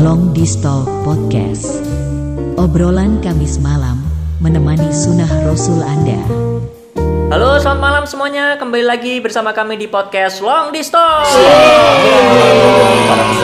Long Distal Podcast. Obrolan Kamis malam menemani sunnah Rasul Anda. Halo, selamat malam semuanya. Kembali lagi bersama kami di podcast Long Distance.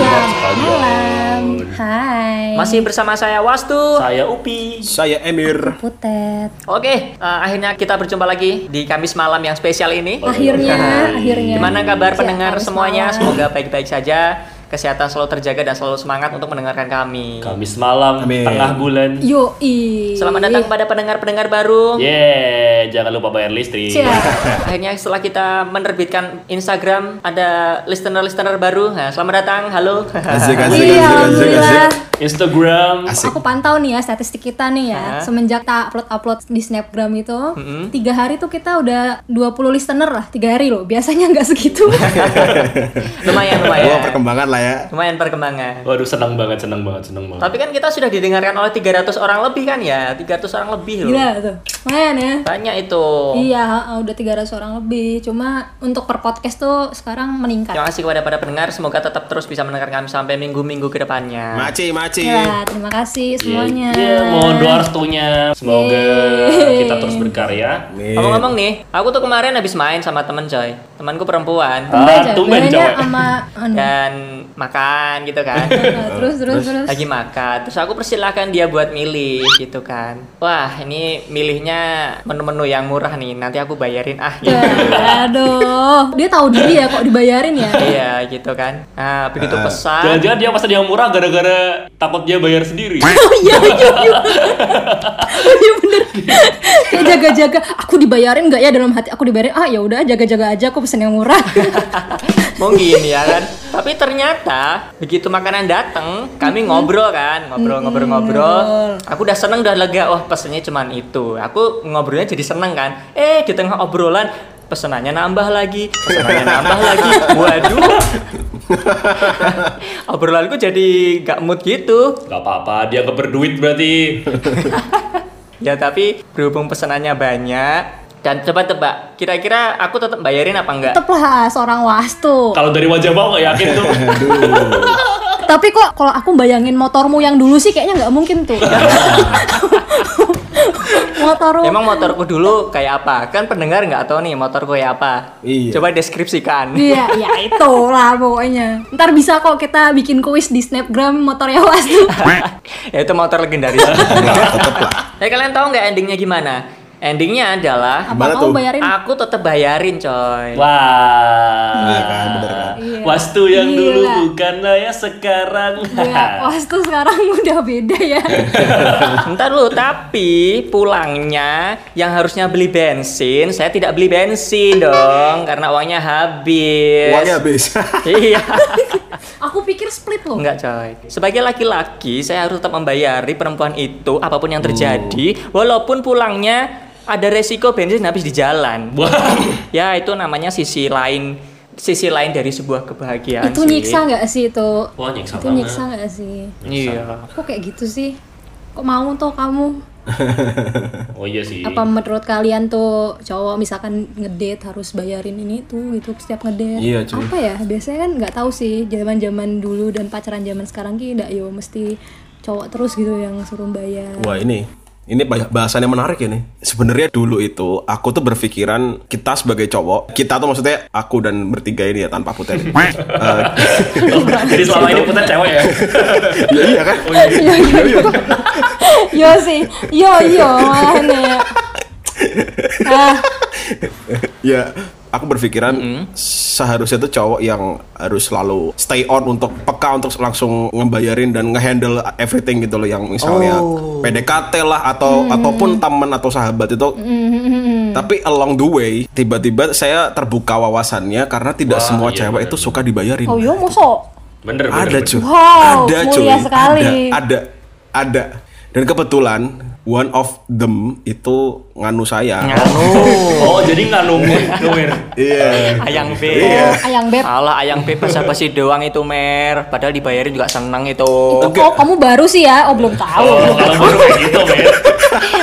Selamat malam. Hai. Masih bersama saya Wastu. Saya Upi. Saya Emir. Putet. Oke, eh, akhirnya kita berjumpa lagi di Kamis malam yang spesial ini. Akhirnya, akhirnya. Gimana kabar pendengar semuanya? malam. Semoga baik-baik saja. Kesehatan selalu terjaga dan selalu semangat untuk mendengarkan kami. Kamis malam, Amin. tengah bulan. Yoi. Selamat datang kepada pendengar-pendengar baru. Yeay, jangan lupa bayar listrik. Cia. Akhirnya setelah kita menerbitkan Instagram, ada listener-listener baru. Nah, selamat datang, halo. Asik, asik, Iya, asik, asik, alhamdulillah. asik. Instagram. Asik. Aku pantau nih ya statistik kita nih ya. Hah? Semenjak tak upload-upload di Snapgram itu, Mm-mm. tiga hari tuh kita udah 20 listener lah. Tiga hari loh. Biasanya nggak segitu. lumayan, Wah, lumayan. perkembangan lah ya. Lumayan perkembangan. Waduh, senang banget, senang banget, senang banget. Tapi kan kita sudah didengarkan oleh 300 orang lebih kan ya? 300 orang lebih loh. Gila tuh. Lumayan ya. Banyak itu. Iya, udah 300 orang lebih. Cuma untuk per podcast tuh sekarang meningkat. Terima kasih kepada para pendengar. Semoga tetap terus bisa mendengarkan kami sampai minggu-minggu ke depannya. Maci, maci. Ya, terima kasih semuanya. Iya, mohon doa restunya. Semoga Yeay. kita terus berkarya. Ngomong-ngomong nih, aku tuh kemarin habis main sama temen coy. Temanku perempuan. Tumben, Ah, tumben, cewek. sama anu. Dan makan gitu kan. Nah, terus terus terus. Lagi makan. Terus aku persilahkan dia buat milih gitu kan. Wah, ini milihnya menu-menu yang murah nih. Nanti aku bayarin ah gitu. Ya, aduh, dia tahu diri ya kok dibayarin ya. Iya gitu kan. Nah, begitu pesan. Jangan-jangan dia pesan yang murah gara-gara takut dia bayar sendiri. Oh iya iya iya. Oh iya bener. Kayak jaga-jaga. Aku dibayarin nggak ya dalam hati aku dibayarin. Ah ya udah jaga-jaga aja aku pesen yang murah. Mungkin ya kan. Tapi ternyata begitu makanan datang, kami ngobrol kan, ngobrol-ngobrol-ngobrol. Aku udah seneng udah lega. Wah, pesennya cuman itu. Aku ngobrolnya jadi seneng kan. Eh, di tengah obrolan pesenannya nambah lagi, pesenannya nambah lagi. Waduh. Obrolanku jadi gak mood gitu. Gak apa-apa, dia nggak berduit berarti. Ya tapi berhubung pesenannya banyak dan coba tebak, kira-kira aku tetap bayarin apa enggak? Tetep lah seorang wastu. Kalau dari wajah bau nggak yakin tuh. Tapi kok kalau aku bayangin motormu yang dulu sih kayaknya nggak mungkin tuh. Motormu. Emang motorku dulu kayak apa? Kan pendengar nggak tahu nih motorku kayak apa. Iya. Coba deskripsikan. Iya, ya itu lah pokoknya. Ntar bisa kok kita bikin kuis di Snapgram motor ya wastu. ya itu motor legendaris. Enggak, tetep lah. ya kalian tahu nggak endingnya gimana? Endingnya adalah Apa kamu bayarin? aku tetap bayarin coy. Wah. Iya kan, bener kan. Iya. Wastu yang dulu Gila. bukanlah ya sekarang. Ya, wastu sekarang udah beda ya. Ntar lu tapi pulangnya yang harusnya beli bensin, saya tidak beli bensin dong karena uangnya habis. Uangnya habis. iya. Aku pikir split loh. Enggak coy Sebagai laki-laki Saya harus tetap membayari perempuan itu Apa pun yang terjadi Oh. Walaupun pulangnya Ada resiko bensin habis di jalan Wah. Ya itu namanya sisi lain Sisi lain dari sebuah kebahagiaan itu sih. nyiksa nggak sih itu? Wah, nyiksa Itu banget. nyiksa nggak sih? Iya Kok kayak gitu sih? Kok mau tuh kamu? Oh iya sih. Apa menurut kalian tuh cowok misalkan ngedate harus bayarin ini tuh gitu setiap ngedate? Iya, cuy. Apa ya? Biasanya kan nggak tahu sih zaman-zaman dulu dan pacaran zaman sekarang ki nggak yo mesti cowok terus gitu yang suruh bayar. Wah ini ini bah- bahasannya menarik ini. Sebenarnya dulu itu aku tuh berpikiran kita sebagai cowok, kita tuh maksudnya aku dan bertiga ini ya tanpa putih. Eh, Oh, Jadi selama ini putar cewek ya. ya iya kan? Oh, iya. Iya iya iya. Yo sih, yo yo mana? Ah, ya aku berpikiran seharusnya tuh cowok yang harus selalu stay on untuk peka untuk langsung ngebayarin dan ngehandle everything gitu loh yang misalnya PDKT lah atau ataupun teman atau sahabat itu. Tapi along the way tiba-tiba saya terbuka wawasannya karena tidak Wah, semua iya, cewek bener. itu suka dibayarin. Oh yo mosok. Bener, bener. ada cuy. Wow, ada mulia cuy. sekali. ada ada ada. Dan kebetulan one of them itu nganu saya Nganu Oh, jadi nggak nungguin, nungguin. iya Ayang B Oh, ayang beb. Alah ayang B basa-basi doang itu mer Padahal dibayarin juga seneng itu Oh, kamu baru sih ya? Oh, belum tahu. Oh, kalau baru kayak gitu, men.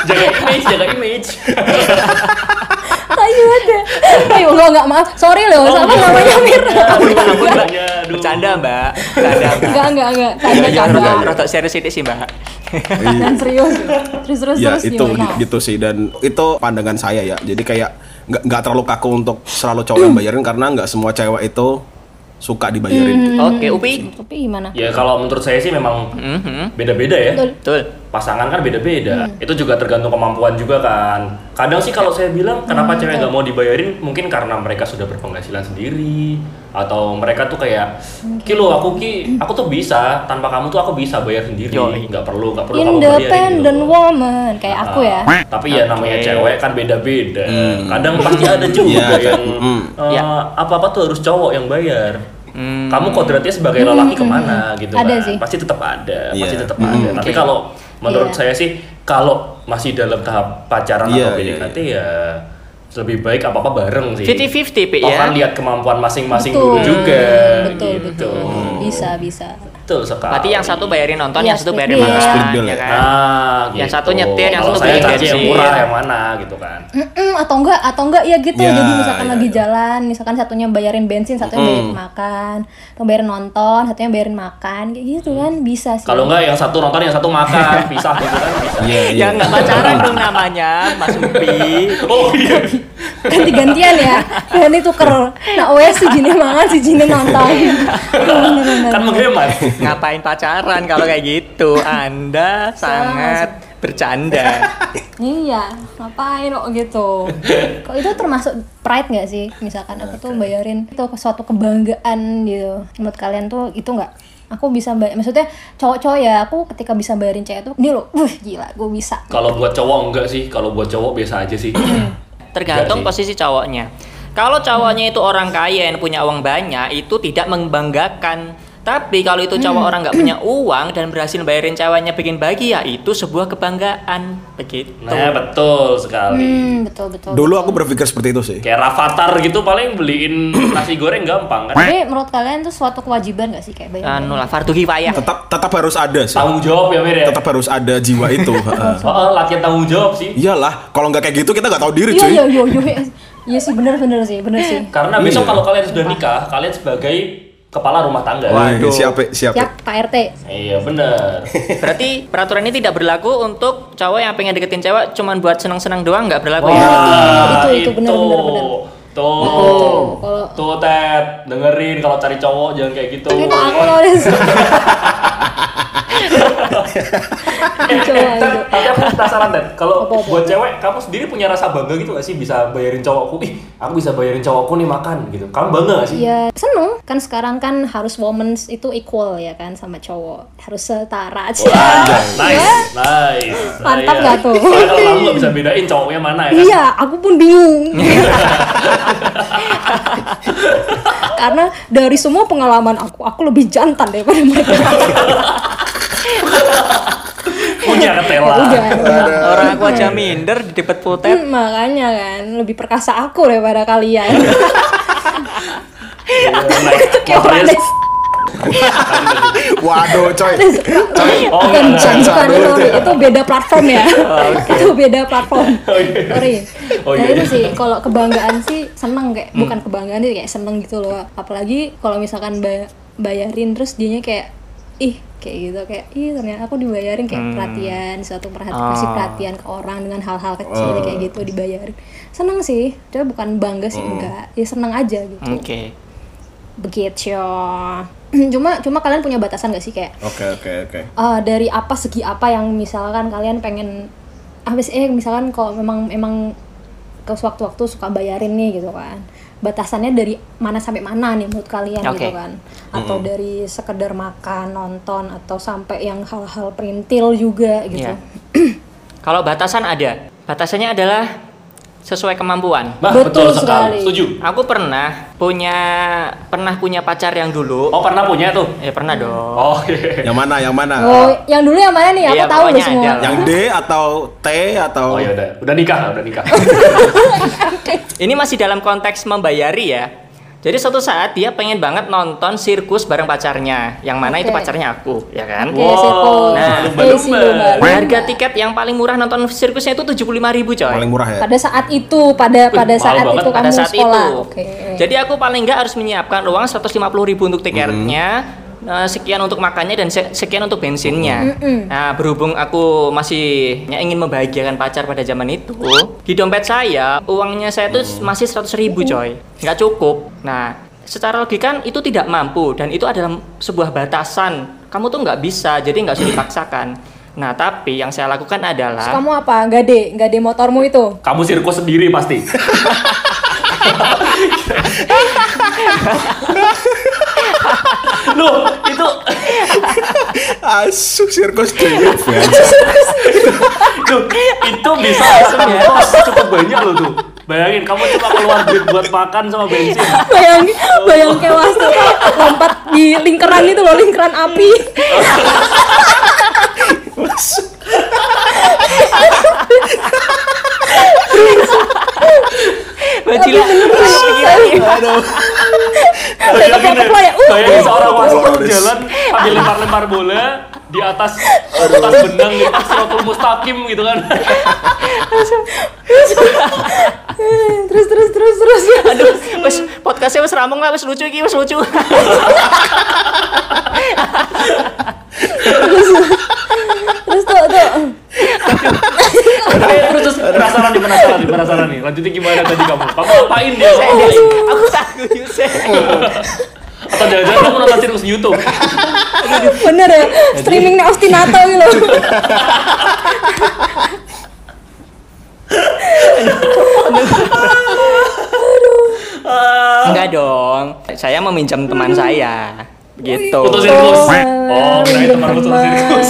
Jaga image, jaga image. Ayo ada. Ayo enggak enggak maaf. Sorry loh, Oh, siapa namanya Mir? Ampun, ampun, Mbak. Iya, aduh. Bercanda, Mbak. Bercanda, Mbak. Enggak enggak enggak. Tanda rada- rada serius ini sih, Mbak. Dan serius. Terus terus ya terus itu gitu sih dan itu pandangan saya ya jadi kayak nggak nggak terlalu kaku untuk selalu cowok yang bayarin karena nggak semua cewek itu suka dibayarin Oke, Upi. Tapi gimana? Ya kalau menurut saya sih memang Mhm. beda-beda ya. Betul. Betul. Pasangan kan beda-beda. Itu juga tergantung kemampuan juga kan. Kadang sih kalau saya bilang kenapa cewek nggak mau dibayarin mungkin karena mereka sudah berpenghasilan sendiri atau mereka tuh kayak kilo aku ki aku tuh bisa tanpa kamu tuh aku bisa bayar sendiri nggak perlu nggak perlu kamu bayarin Independent gitu. woman kayak aku ya. Ah, Tapi ya namanya Oke. cewek kan beda-beda. Kadang pasti ada juga Iya, yang mm. eh, Ya. apa-apa tuh harus cowok yang bayar. Hmm. Kamu kodratnya sebagai lelaki ke mana gitu Ada kan? sih. Pasti tetap ada, pasti Iya. tetap ada. Tapi Oke. kalau menurut Iya. saya sih kalau masih dalam tahap pacaran Iya, atau iya, PDKT ya lebih baik apa apa bareng sih. 50-50, Pi, Toh ya. kan lihat kemampuan masing-masing dulu juga. Betul gitu. betul. Bisa bisa. Betul sekali. Berarti yang satu bayarin nonton, Iya, yang satu bayarin makan, bill ya ya. kan? Yang gitu. satu nyetir, yang satu saya beli charge yang murah yang mana gitu kan. Mm-mm, atau enggak atau enggak ya gitu Ya, jadi misalkan ya, lagi ya. jalan misalkan satunya bayarin bensin satunya bayarin makan atau bayarin nonton satunya bayarin makan kayak gitu kan bisa sih Kalau enggak yang satu nonton yang satu makan, pisah gitu kan bisa. Iya, iya. Ya nggak pacaran dong namanya, Mas Upi. Oh iya. Ganti-gantian ya. Ganti tuker. Nah wes si jini mangan si jini nonton Bener-bener. kan menghemat. Ngapain pacaran kalau kayak gitu? Anda sangat bercanda. iya ngapain kok gitu? Kok itu termasuk pride nggak sih? Misalkan aku tuh bayarin itu suatu kebanggaan gitu. Menurut kalian tuh itu nggak? Aku bisa bayar maksudnya cowok-cowok ya aku ketika bisa bayarin cewek tuh ini loh wah gila gue bisa. Kalau buat cowok enggak sih, kalau buat cowok biasa aja sih. Tergantung posisi cowoknya. Kalau cowoknya itu orang kaya yang punya uang banyak, itu tidak membanggakan. Tapi kalau itu cowok orang nggak punya uang dan berhasil bayarin ceweknya bikin bahagia, itu sebuah kebanggaan. Begitu. Nah, betul sekali. hmm betul betul dulu aku berpikir seperti itu sih Kayak Rafathar gitu paling beliin nasi goreng gampang kan. Tapi menurut kalian tuh suatu kewajiban gak sih kayak bayar? Anu lah, fardu kifayah. tetap tetap harus ada sih Tanggung jawab ya Mir ya. tetap harus ada jiwa itu heeh. Oh, latihan tanggung jawab sih. iyalah kalau nggak kayak gitu kita nggak tahu diri Iya cuy iya iya iya. Iya sih bener bener sih bener sih. Karena Iya. besok kalau kalian sudah nikah, kalian sebagai kepala rumah tangga. Waduh. siap siap Siap Pak RT. Iya bener. Berarti peraturan ini tidak berlaku untuk cowok yang pengen deketin cewek cuman buat seneng-seneng doang nggak berlaku ya? itu, itu, bener, bener, bener. Tuh, kalau- tuh Ted, dengerin kalau cari cowok jangan kayak gitu. Tapi kok aku loh itu. Tapi aku penasaran Ted, kalau buat cewek, kamu sendiri punya rasa bangga gitu gak sih bisa bayarin cowokku? Ih, aku bisa bayarin cowokku nih makan gitu. Kamu bangga gak sih? Ya seneng kan sekarang kan harus women itu equal ya kan sama cowok harus setara aja. Wah, nice, nice. Mantap Nah, nggak iya. tuh? Kalau kamu gak bisa bedain cowoknya mana ya kan? Iya, aku pun bingung. Karena dari semua pengalaman aku, aku lebih jantan daripada mereka. Punya ketela. Ya udah. Orang aku aja minder di debat putet. Hmm, makanya kan lebih perkasa aku daripada kalian. Iya, nice. Kayak orang Motornya- des- waduh coy Oh, bukan enggak, bukan, bukan, sorry, itu beda platform ya. itu beda platform. Oh, iya. Sorry. Oh, nah iya, itu iya. sih kalau kebanggaan sih seneng kayak bukan kebanggaan sih kayak seneng gitu loh. Apalagi kalau misalkan ba- bayarin terus dianya kayak ih kayak gitu kayak ih ternyata aku dibayarin kayak perhatian suatu perhatian kasih Oh. perhatian ke orang dengan hal-hal kecil kayak gitu dibayarin. Seneng sih dia bukan bangga sih enggak. Ya seneng aja gitu. Oke. begitu. Cuma cuma kalian punya batasan gak sih kayak oke oke oke. eh, dari apa segi apa yang misalkan kalian pengen habis eh misalkan kalau memang memang ke waktu-waktu suka bayarin nih gitu kan batasannya dari mana sampai mana nih menurut kalian Oke. gitu kan atau dari sekedar makan nonton atau sampai yang hal-hal perintil juga gitu Iya. Kalau batasan ada. Batasannya adalah sesuai kemampuan. Nah, Betul betul, sekali. sekali. Setuju. Aku pernah punya pernah punya pacar yang dulu. Oh, pernah punya tuh? Ya pernah dong. Oh, iya. yang mana yang mana oh yang dulu yang mana nih aku Iya, tahu loh semua ada. yang D atau T atau Oh, ya udah. Udah nikah, udah nikah. Ini masih dalam konteks membayari ya. Jadi suatu saat dia pengen banget nonton sirkus bareng pacarnya, yang mana itu Oke. pacarnya aku, ya kan? Oke, Wow. sirkus. Nah, Oke, si lumba-lumba. lumba-lumba. Harga tiket yang paling murah nonton sirkusnya itu 75.000 ribu coy. Paling murah ya. Pada saat itu, pada pada mahal saat banget itu pada kamu saat sekolah. itu. Oke. Jadi aku paling nggak harus menyiapkan uang 150.000 ribu untuk tiketnya, eh, sekian untuk makannya dan se- sekian untuk bensinnya. Nah, berhubung aku masih ya, ingin membahagiakan pacar pada zaman itu, di dompet saya uangnya saya itu masih 100.000 ribu coy, nggak cukup. Nah, secara logika kan itu tidak mampu dan itu adalah sebuah batasan. Kamu tuh nggak bisa, jadi nggak usah dipaksakan. Nah, tapi yang saya lakukan Terus adalah kamu apa? Gade, gade motormu itu. Kamu sirkus sendiri pasti. Loh, itu Asu sirkus ya. Duh, itu bisa ongkos cukup banyak loh tuh. Bayangin kamu cuma keluar duit buat makan sama bensin. Bayangin, bayang kewas tuh lompat di lingkaran itu loh, lingkaran api. Bajila. Bayangin bayangin seorang wasit jalan sambil lempar-lempar bola di atas atas benang gitu, siratul mustaqim gitu kan. terus terus terus terus. Aduh, wes podcastnya wes ramong lah, wes lucu iki, wes lucu. Terus tuh tuh. terus terus penasaran nih, penasaran nih, nih. Lanjutin gimana tadi kamu? Kamu ngapain dia? Ngapain? Aku takut Yusef. Atau jangan-jangan kamu nonton sirkus di YouTube? Bener ya, streamingnya Ostinato gitu. Enggak dong. Saya meminjam teman saya. Begitu. Foto sirkus. Oh, Oh, kirain teman teman. sirkus.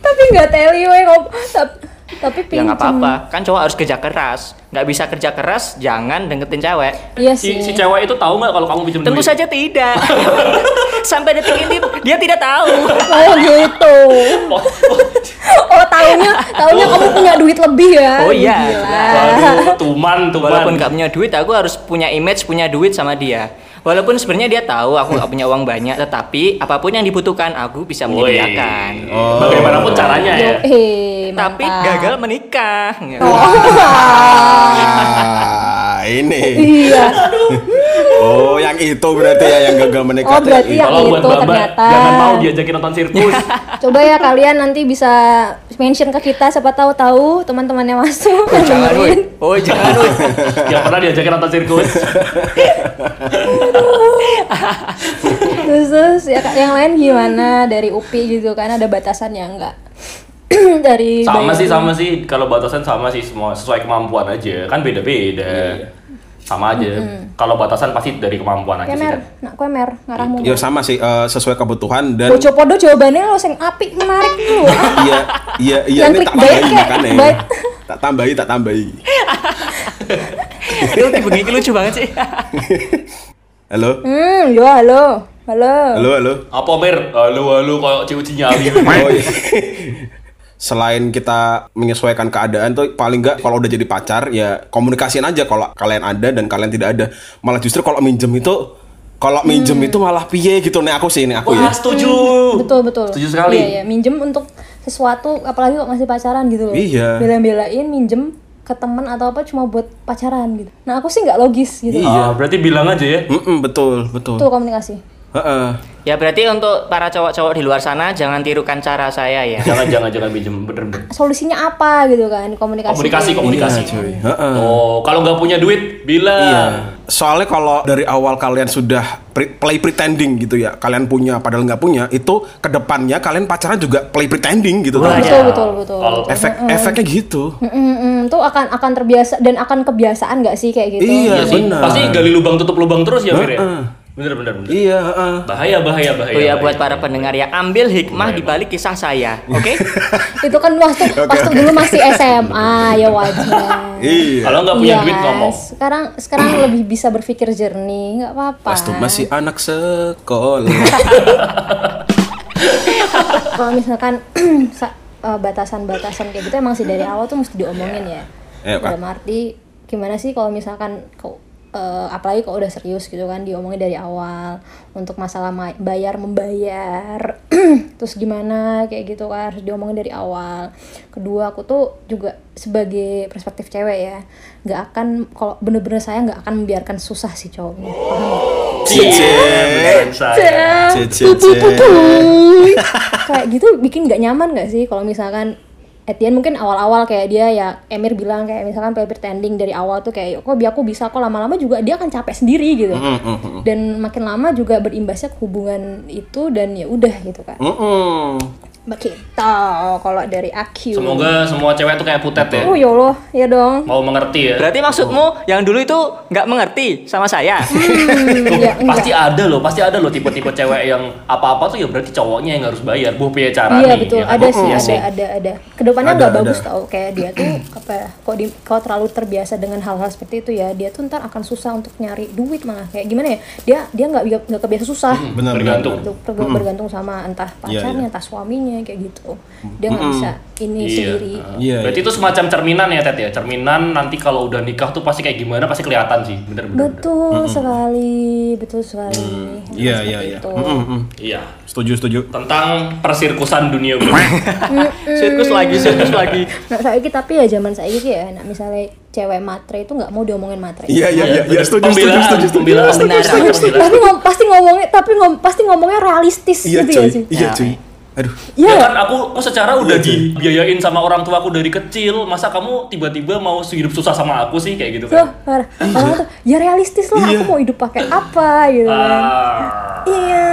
Tapi nggak teli we kok tapi tapi Ya nggak pinjem. apa-apa, kan cowok harus kerja keras. Nggak bisa kerja keras, jangan deketin cewek. Iya Si, sih. si cewek itu tahu nggak kalau kamu pinjam Tentu duit? saja tidak. Sampai detik ini dia tidak tahu. Oh gitu. Oh, tahunya tahunya kamu punya duit lebih ya. Oh iya. Gila. Waduh, tuman, tuman. Walaupun nggak punya duit, aku harus punya image, punya duit sama dia. Walaupun sebenarnya dia tahu aku nggak punya uang banyak, tetapi apa pun yang dibutuhkan aku bisa menyediakan. Oh. Bagaimanapun caranya ya. Tapi gagal menikah. Ah, ini. Iya. Oh, yang itu berarti ya yang gagal menikah. Oh, berarti yang Kalau buat itu Mbak, ternyata. jangan mau diajakin nonton sirkus. Coba ya kalian nanti bisa mention ke kita siapa tahu tahu teman-temannya masuk. Oh, jangan, woi. dengerin. Oh, jangan, woi. Yang pernah diajakin nonton sirkus. terus, ya, Kak, yang lain gimana dari UPI gitu kan ada batasannya enggak? dari Sama sih, sama sih. Kalau batasan sama sih semua sesuai kemampuan aja. Kan beda-beda. Sama aja. Kalau batasan pasti dari kemampuan aja sih. Kemer, kan. nak kemer, ngarahmu. Ya sama sih eh, sesuai kebutuhan dan Bojo podo jawabannya lo sing apik menarik lu. iya iya iya Yang ini tak tambahi makanya. Tak tambahi tak tambahi. Aduh, tipe gini lucu banget sih. Halo. Hmm, yo halo. Halo. Halo halo. Apa Mer? Halo, halo, kayak ciuci nyali. Oh, iya. Selain kita menyesuaikan keadaan tuh paling nggak kalau udah jadi pacar ya komunikasiin aja kalau kalian ada dan kalian tidak ada. Malah justru kalau minjem itu kalau minjem Hmm. itu malah piye gitu nih aku sih ini aku Wah, ya. setuju. Betul betul. Setuju sekali. Iya, iya. minjem untuk sesuatu apalagi kok masih pacaran gitu loh. Iya. Bela-belain minjem ke temen atau apa cuma buat pacaran gitu. Nah, aku sih nggak logis gitu. Ah, Iya. berarti bilang aja ya. Mm-mm, betul betul. Itu komunikasi. Heeh. Ya berarti untuk para cowok-cowok di luar sana jangan tirukan cara saya ya. Jangan, jangan, jangan pinjem. Bener-bener. Solusinya apa gitu kan komunikasi. Komunikasi, komunikasi. Iya, cuy. Heeh. Oh, kalau nggak punya duit, bilang. Iya. Soalnya kalau dari awal kalian sudah pre- play pretending gitu ya, kalian punya padahal nggak punya, itu ke depannya kalian pacaran juga play pretending gitu Wah, kan. Betul betul betul. Kalau- betul. Efek efeknya gitu. Mm, mm, mm. Tuh akan akan terbiasa dan akan kebiasaan nggak sih kayak gitu? Iya, Iya benar. Pasti gali lubang tutup lubang terus ya, Mir ya. Bener, bener, bener. Iya, heeh. Bahaya, bahaya, bahaya. Oh ya buat para pendengar ya ambil hikmah di balik kisah saya, oke? Itu kan waktu waktu dulu masih SMA ya wajar. Iya. Kalau nggak punya Iya, duit ngomong. Sekarang sekarang lebih bisa berpikir jernih, nggak apa-apa. Pas tuh masih anak sekolah. Kalau misalkan sa- eh, batasan-batasan kayak gitu emang sih dari awal tuh mesti diomongin ya. Iya, Kak. Dalam arti gimana sih kalau misalkan eh, apalagi kalau udah serius gitu kan diomongin dari awal untuk masalah ma- bayar membayar. Terus gimana kayak gitu kan harus diomongin dari awal. Kedua aku tuh juga sebagai perspektif cewek ya nggak akan kalau bener-bener saya nggak akan membiarkan susah si cowoknya. Paham kayak gitu bikin nggak nyaman nggak sih kalau misalkan Etienne mungkin awal-awal kayak dia ya Emir bilang kayak misalkan play pretending dari awal tuh kayak kok biar aku bisa kok lama-lama juga dia akan capek sendiri gitu. Mm, dan makin lama juga berimbasnya ke hubungan itu dan ya udah gitu kan Mm-mm. Begitu kalau dari aku Semoga semua cewek tuh kayak putet ya. oh ya Allah ya dong Mau mengerti ya. Berarti maksudmu yang dulu itu nggak mengerti sama saya? hmm, Tuh, ya enggak pasti ada loh, pasti ada loh tipe-tipe cewek yang apa-apa tuh ya berarti cowoknya yang harus bayar. Bu punya cara Iya nih. betul, ya kan? ada sih, Iya ada, ada, ada. Ke depannya Ada, nggak ada. bagus tau, kayak dia tuh apa? ya, Kok di, kalau terlalu terbiasa dengan hal-hal seperti itu ya, dia tuh ntar akan susah untuk nyari duit malah. Kayak gimana ya? Dia dia nggak nggak kebiasa susah. Benar, Bergantung. Gitu, terg- bergantung sama entah Iya, pacarnya, iya. entah suaminya kayak gitu. Dia nggak bisa ini Iya. sendiri. Iya, Berarti itu semacam cerminan ya Ted ya. Cerminan nanti kalau udah nikah tuh pasti kayak gimana pasti kelihatan sih. Bener bener. Betul sekali, betul sekali. Iya, iya, iya. Mm, mm, mm. Iya. Setuju, setuju. Tentang persirkusan dunia bro. sirkus lagi, sirkus lagi. Nah, saya tapi ya zaman saya ya, nah misalnya cewek matre itu nggak mau diomongin matre. Iya, iya, iya, iya, setuju, setuju, Pembelaan, setuju, setuju. pembelaan. Tapi ngom pasti ngomongnya tapi ngom pasti ngomongnya realistis Iya, gitu cuy. ya sih Iya, Ya. cuy. Aduh. Iya. Ya kan aku, aku secara udah Iya, cuy. dibiayain sama orang tua aku dari kecil. Masa kamu tiba-tiba mau hidup susah sama aku sih kayak gitu kan? parah. Orang tuh ya realistis lah Iya. aku mau hidup pakai apa gitu kan. Ah. Iya,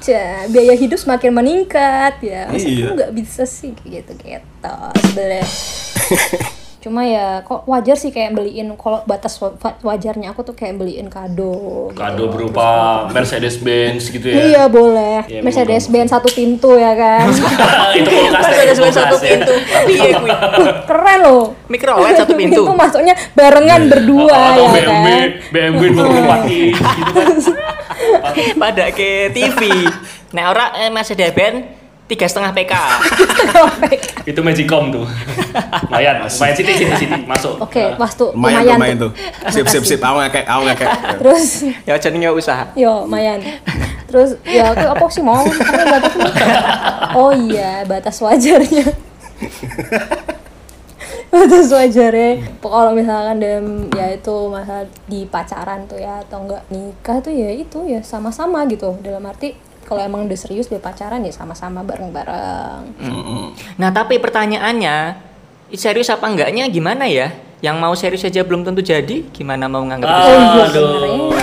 ja, biaya hidup semakin meningkat ya. Masa Iya. aku nggak bisa sih kayak gitu gitu. Cuma ya kok wajar sih kayak beliin kalau batas wa- wajarnya aku tuh kayak beliin kado. gitu. Kado berupa Mercedes Benz gitu ya. Iya boleh. Iya, Mercedes Benz satu pintu ya kan. itu kulkas Masih ya, ada cuma kulkas satu ya. pintu. Iya. Keren loh. Mikro LED satu pintu. Itu masuknya barengan berdua ya BMW, kan. BMW 24 inch gitu kan. Pada ke TV. Nah, orang eh, Mercedes Benz tiga setengah PK. Itu Magicom tuh. Lumayan, lumayan siti siti siti masuk. Oke, pas tuh Lumayan, lumayan, lumayan tuh. tuh. Sip, sip, sip. Aku ngekek, aku ngekek. Terus ya jenenge usaha. Yo, lumayan. Terus ya aku apa sih mau? Aku batas Oh iya, batas wajarnya. batas wajarnya. Kalau misalkan dalam ya itu masa di pacaran tuh ya atau enggak nikah tuh ya itu ya sama-sama gitu. Dalam arti kalau emang udah serius di pacaran ya sama-sama bareng-bareng. Nah, tapi pertanyaannya serius apa enggaknya gimana ya? Yang mau serius aja belum tentu jadi, gimana mau nganggap itu Aduh.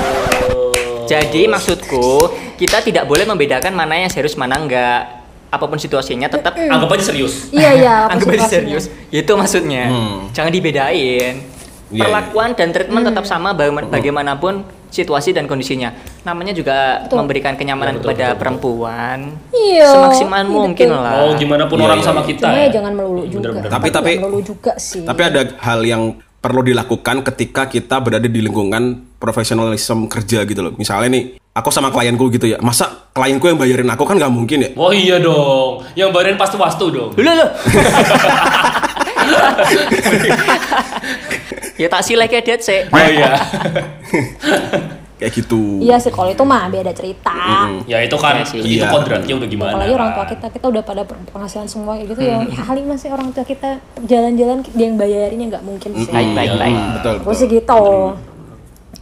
Jadi maksudku kita tidak boleh membedakan mana yang serius mana enggak. Apa pun situasinya tetap Anggap aja serius. Iya iya, anggap aja serius. Itu maksudnya. Hmm. Jangan dibedain. Iya, Perlakuan dan treatment Hmm. tetap sama baga- bagaimanapun situasi dan kondisinya. Namanya juga Betul. memberikan kenyamanan Ya, betul, kepada betul, betul. perempuan. Iya. Semaksimal iya, mungkin betul. lah. Mau gimana pun Iya, orang iya, sama iya. kita Cuma ya. ya jangan melulu juga. Bener-bener. Tapi- Nggak tapi- melulu juga sih. Tapi ada hal yang perlu dilakukan ketika kita berada di lingkungan profesionalisme kerja gitu loh. Misalnya nih, aku sama klienku gitu ya. Masa klienku yang bayarin aku kan nggak mungkin ya? Oh iya dong. Yang bayarin pasti wastu dong. Dulu loh. ya tak silek ya diet sih. Oh iya. Kayak gitu. Iya sih kalau itu mah beda cerita. ya itu kan Iya sih. itu Iya. kodratnya udah gimana. Apalagi orang tua kita, kita udah pada penghasilan semua kayak gitu ya. Ya kali masih orang tua kita jalan-jalan dia yang bayarinnya nggak mungkin sih. Baik, baik, baik. Betul. Terus sih gitu.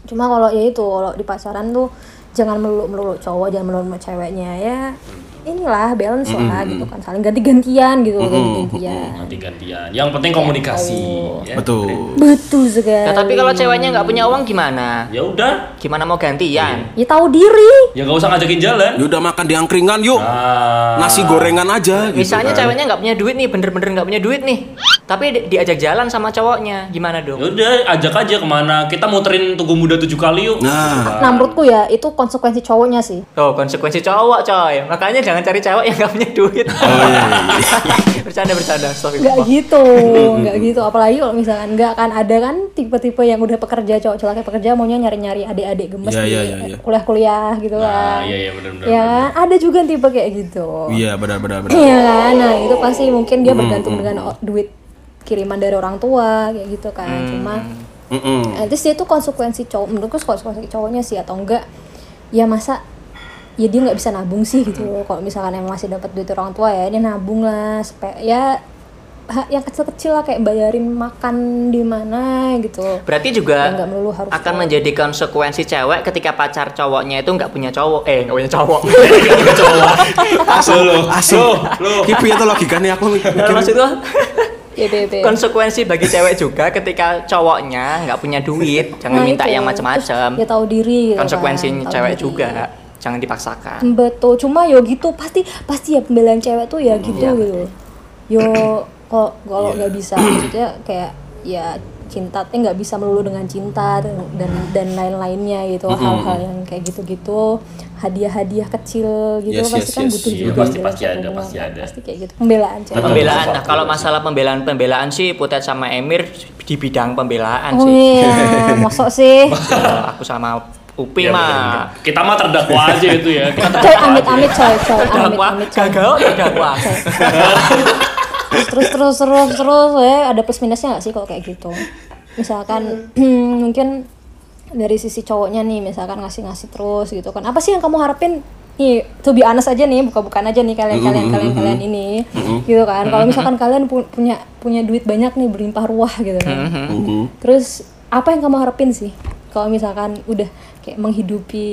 Cuma kalau ya itu kalau di pacaran tuh jangan melulu melulu cowok, jangan melulu melulu ceweknya ya. Inilah balance lah gitu kan, saling ganti-gantian gitu, ganti-gantian. Nanti gantian. Yang penting komunikasi. ya. Betul. Betul sekali. Nah, tapi kalau ceweknya nggak punya uang gimana? Ya udah. Gimana mau gantian? ya tahu diri. Ya nggak usah ngajakin jalan. Ya udah makan di angkringan yuk. Ah. Nasi gorengan aja gitu Misalnya kan. ceweknya nggak punya duit nih, bener-bener nggak punya duit nih. Tapi di- diajak jalan sama cowoknya, gimana Ya dong? udah, ajak aja ke mana. Kita muterin Tugu Muda tujuh kali yuk. Nah, Nah menurutku ya itu konsekuensi cowoknya sih. Oh, konsekuensi cowok coy. Makanya jangan cari cewek yang nggak punya duit. oh iya, iya, iya. bercanda bercanda. Nggak Astagfirullah. gitu, nggak gitu. Apalagi kalau misalkan nggak kan ada kan tipe-tipe yang udah pekerja cowok-cowok laki pekerja maunya nyari-nyari adik-adik gemes di iya, iya, iya. kuliah-kuliah gitu Nah, kan. iya iya benar benar. Ya kan? ada juga tipe kayak gitu. Iya, benar benar benar. Iya kan, nah itu pasti mungkin dia bergantung dengan o- duit kiriman dari orang tua kayak gitu kan. Cuma Mm-mm. Nah, terus dia tuh konsekuensi cowok menurutku konsekuensi cowoknya sih atau enggak ya masa ya dia nggak bisa nabung sih gitu loh kalau misalkan emang masih dapat duit orang tua ya dia nabung lah supaya ya yang kecil-kecil lah kayak bayarin makan di mana gitu Berarti juga melulu harus akan cowok. menjadi konsekuensi cewek ketika pacar cowoknya itu nggak punya cowok, eh nggak punya cowok. Asu lo, asu lo. Kipi itu logikanya aku mikir. Maksud gua ya bebe konsekuensi bagi cewek juga ketika cowoknya nggak punya duit, jangan Nah, minta itu. yang macam-macam. ya tahu diri gitu Konsekuensi kan, tahu cewek diri. juga, jangan dipaksakan. betul cuma yo gitu pasti pasti ya pembelaan cewek tuh ya gitu Iya. gitu yo kok kalau nggak bisa maksudnya kayak ya cinta teh nggak bisa melulu dengan cinta dan dan, lain-lainnya gitu hal-hal yang kayak gitu-gitu hadiah-hadiah kecil gitu Yes, pasti yes, kan yes. butuh Iya, juga pasti- pasti ada, pasti ada. pasti kayak gitu pembelaan cewek Pembelaan. Nah, kalau masalah pembelaan pembelaan sih Putet sama Emir di bidang pembelaan oh sih. iya mosok sih aku sama Upi Ya, mah bener-bener. Kita mah terdakwa aja itu ya. Kita coy terdakwa amit amit coy coy amit terdakwa, amit coy gagal terdakwa. terus terus terus terus ya ada plus minusnya nggak sih kalau kayak gitu? Misalkan mungkin dari sisi cowoknya nih misalkan ngasih ngasih terus gitu kan. Apa sih yang kamu harapin? Nih to be honest aja nih buka bukan aja nih kalian kalian kalian kalian ini. Gitu kan. Kalau misalkan kalian pu- punya punya duit banyak nih berlimpah ruah gitu kan. Terus apa yang kamu harapin sih? Kalau misalkan udah kayak menghidupi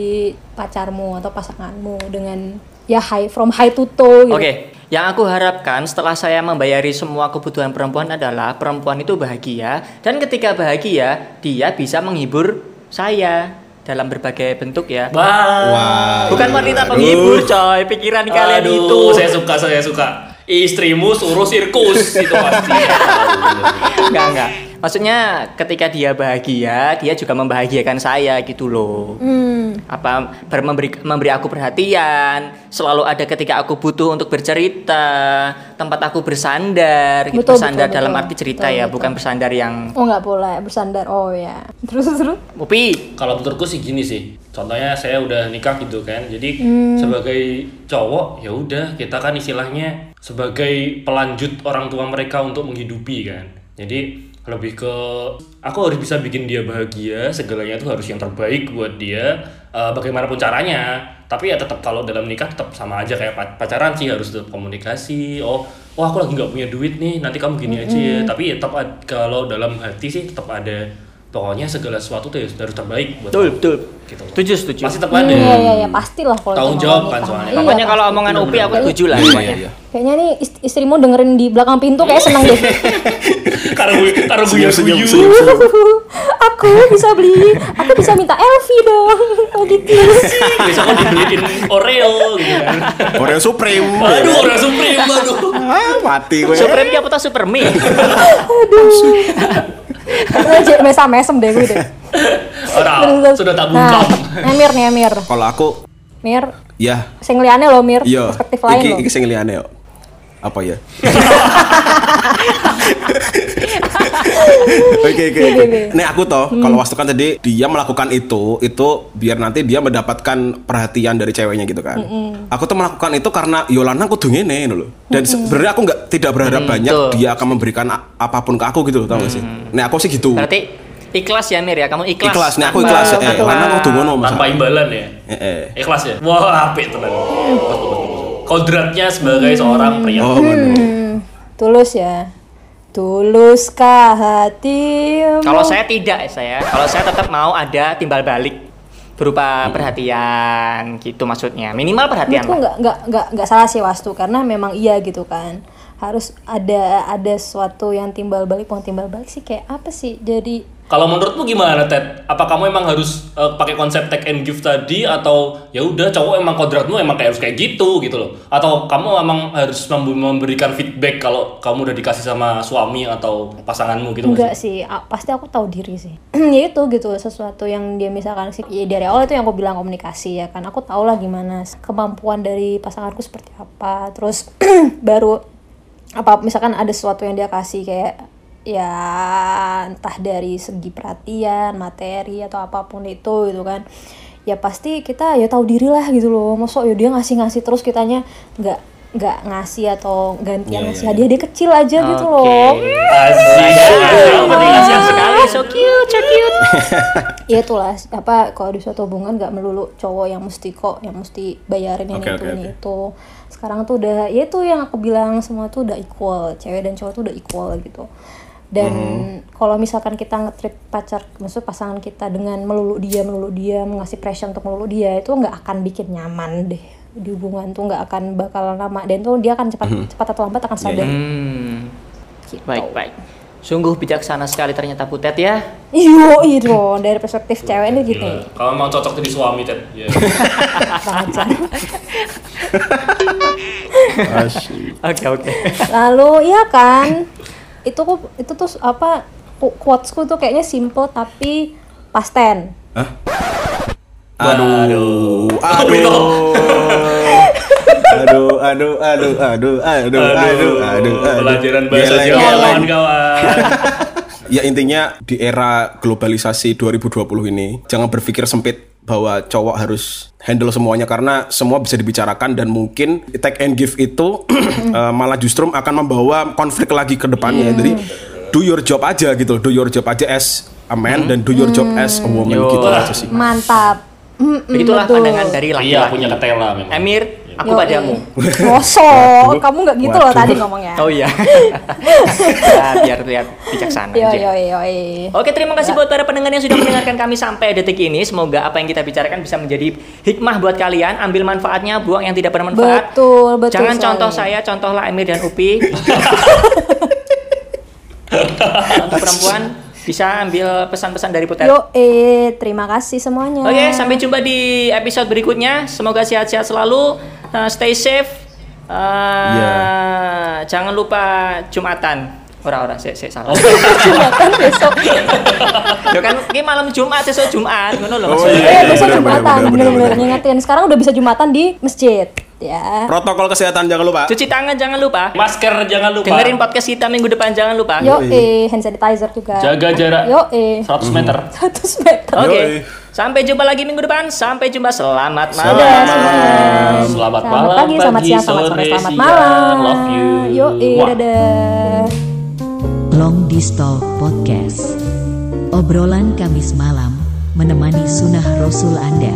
pacarmu atau pasanganmu dengan ya high from high to toe gitu. Oke, yang aku harapkan setelah saya membayari semua kebutuhan perempuan adalah perempuan itu bahagia dan ketika bahagia dia bisa menghibur saya dalam berbagai bentuk ya. Wah. Bukan wanita Aduh. penghibur coy, pikiran kalian Aduh, itu. saya suka, saya suka. Istrimu suruh sirkus itu pasti. Enggak, enggak. Maksudnya ketika dia bahagia, dia juga membahagiakan saya gitu loh. Hmm. Apa ber- memberi memberi aku perhatian, selalu ada ketika aku butuh untuk bercerita, tempat aku bersandar, gitu. Betul, bersandar betul, dalam betul. arti cerita Betul, ya, betul. bukan bersandar yang Oh nggak boleh bersandar. Oh ya. Terus terus. Upi. Kalau menurutku sih gini sih. Contohnya saya udah nikah gitu kan. Jadi Hmm. sebagai cowok ya udah kita kan istilahnya sebagai pelanjut orang tua mereka untuk menghidupi kan. Jadi lebih ke aku harus bisa bikin dia bahagia, segalanya itu harus yang terbaik buat dia eh, bagaimanapun caranya. Tapi ya tetap kalau dalam nikah tetap sama aja kayak pac- pacaran sih harus tetap komunikasi. Oh, wah aku lagi nggak punya duit nih, nanti kamu gini aja ya. Tapi ya tetap kalau dalam hati sih tetap ada pokoknya segala sesuatu tuh ya harus terbaik buat Betul, betul. Gitu loh. Setuju, setuju. Pasti tetap ada. Iya iya iya pastilah kalau Tanggung jawab kan soalnya. Iya, Pokoknya kalau pasti. omongan Upi aku Bener-bener. setuju lah Iya, iya. Kayaknya nih ist- istrimu dengerin di belakang pintu kayak seneng deh. Karena gue karena gue Senyum, senyum, aku bisa beli, aku bisa minta LV dong. Oh gitu. Besok kan dibeliin Oreo gitu kan. Oreo Supreme. Aduh, Oreo Supreme aduh. Ah, mati gue. Supreme apa tuh Super Mie? Aja mesam mesem deh gue deh. Orang sudah tak Nah, bungkam. Emir nih Emir. Kalau aku Mir, ya sing liyane loh Mir, iya perspektif lain iki iki sing liyane yo. Apa ya? Oke oke. Oke. Nih aku toh kalau waktu kan tadi dia melakukan itu itu biar nanti dia mendapatkan perhatian dari ceweknya gitu kan. Aku tuh melakukan itu karena Yolana aku tuh ngene gitu loh. Dan sebenarnya aku nggak tidak berharap banyak betul. dia akan memberikan apa pun ke aku gitu loh tau gak sih? Nah aku sih gitu. Berarti ikhlas ya Mir ya, kamu ikhlas. Ikhlas, nih aku ikhlas eh, karena aku tuh ngono Mas. Tanpa imbalan ya. Eh, eh. Ikhlas ya. Wah, apik tenan. Bagus, bagus, bagus. Kodratnya sebagai seorang pria. Oh benar. Hmm, tulus ya. Tuluskah hatimu? Kalau saya tidak saya, kalau saya tetap mau ada timbal balik berupa perhatian gitu maksudnya. Minimal perhatian. lah. nggak nggak nggak nggak salah sih wastu karena memang iya gitu kan harus ada ada sesuatu yang timbal balik mau timbal balik sih kayak apa sih jadi Kalau menurutmu gimana Ted? Apa kamu emang harus eh, pakai konsep take and give tadi atau ya udah cowok emang kodratmu emang kayak harus kayak gitu gitu loh? Atau kamu emang harus mem- memberikan feedback kalau kamu udah dikasih sama suami atau pasanganmu gitu nggak enggak sih? a- pasti aku tahu diri sih. Ya itu gitu sesuatu yang dia misalkan sih ya dari awal itu yang aku bilang komunikasi ya kan. Aku tahu lah gimana kemampuan dari pasanganku seperti apa. Terus baru apa misalkan ada sesuatu yang dia kasih kayak ya entah dari segi perhatian materi atau apa pun itu gitu kan. Ya pasti kita ya tahu diri lah gitu loh. Masuk ya dia ngasih ngasih terus kitanya nggak nggak ngasih atau gantian Iya, ngasih. iya, hadiah dia kecil aja gitu Oke. loh. Kasihan sekali, so cute, so cute. ya itulah apa kalau di suatu hubungan nggak melulu cowok yang mesti kok yang mesti bayarin yang Oke, itu oke, ini oke. itu. Sekarang tuh udah ya itu yang aku bilang semua tuh udah equal. Cewek dan cowok tuh udah equal gitu dan Mhm. kalau misalkan kita nge-treat pacar maksud pasangan kita dengan melulu dia melulu dia mengasih pressure untuk melulu dia itu nggak akan bikin nyaman deh di hubungan tuh nggak akan bakal lama dan tuh dia akan cepat Mhm. cepat atau lambat akan sadar Hmm, gitu. baik, baik. Sungguh bijaksana sekali ternyata Putet ya. Iyo, iyo, dari perspektif cewek ini gitu. Gila. Kalau mau cocok jadi suami, Ted. Ya. Sangat sangat. Asyik. Oke, oke. Lalu iya kan, itu kok itu tuh apa qu- quotesku tuh kayaknya simple tapi past tense. Aduh, aduh. Aduh, aduh, aduh, aduh, aduh, aduh, aduh, aduh. Pelajaran bahasa Jawa, kawan-kawan. Ya intinya di era globalisasi 2020 ini jangan berpikir sempit bahwa cowok harus handle semuanya karena semua bisa dibicarakan dan mungkin take and give itu eh, malah justru akan membawa konflik lagi ke depannya. Jadi do your job aja gitu, do your job aja as a man dan do your job as a woman Yo. gitu aja sih. Mantap. Mm-mm, Begitulah betul. pandangan dari laki-laki. Iya, punya ketela memang. Emir, aku Yoi. padamu. Mosok, kamu nggak gitu loh Waduh. tadi ngomongnya. Oh iya. ya, biar lihat bijaksana Yo aja. yo yo. Oke, terima kasih buat para pendengar yang sudah mendengarkan kami sampai detik ini. Semoga apa yang kita bicarakan bisa menjadi hikmah buat kalian. Ambil manfaatnya, buang yang tidak bermanfaat. Betul, betul Jangan sekali. contoh saya, contohlah Emir dan Upi. Untuk perempuan bisa ambil pesan-pesan dari Putet. Yo eh, terima kasih semuanya. Oke, sampai jumpa di episode berikutnya. Semoga sehat-sehat selalu, uh, stay safe. Uh, Iya. Jangan lupa Jumatan. Ora ora, saya salah. Jumatan besok. Ya kan, ini malam Jumat, besok Jumat, ngono loh Oh, maksudnya. iya, Eh, besok benar, benar, Jumatan, benar, benar, bener-bener benar. ngingetin. Sekarang udah bisa Jumatan di masjid, ya. Protokol kesehatan jangan lupa. Cuci tangan jangan lupa. Masker jangan lupa. Dengerin podcast kita minggu depan jangan lupa. Yo eh, hand sanitizer juga. Jaga jarak Yo eh, 100 meter. 100 meter. Oke. Yoi. Sampai jumpa lagi minggu depan. Sampai jumpa. Selamat malam. Semuanya. Selamat Selamat malam, pagi, selamat pagi, siang, selamat sore, selamat siang. malam. Love you. Yo eh, dadah. Long Distal Podcast. Obrolan Kamis malam menemani sunnah Rasul Anda.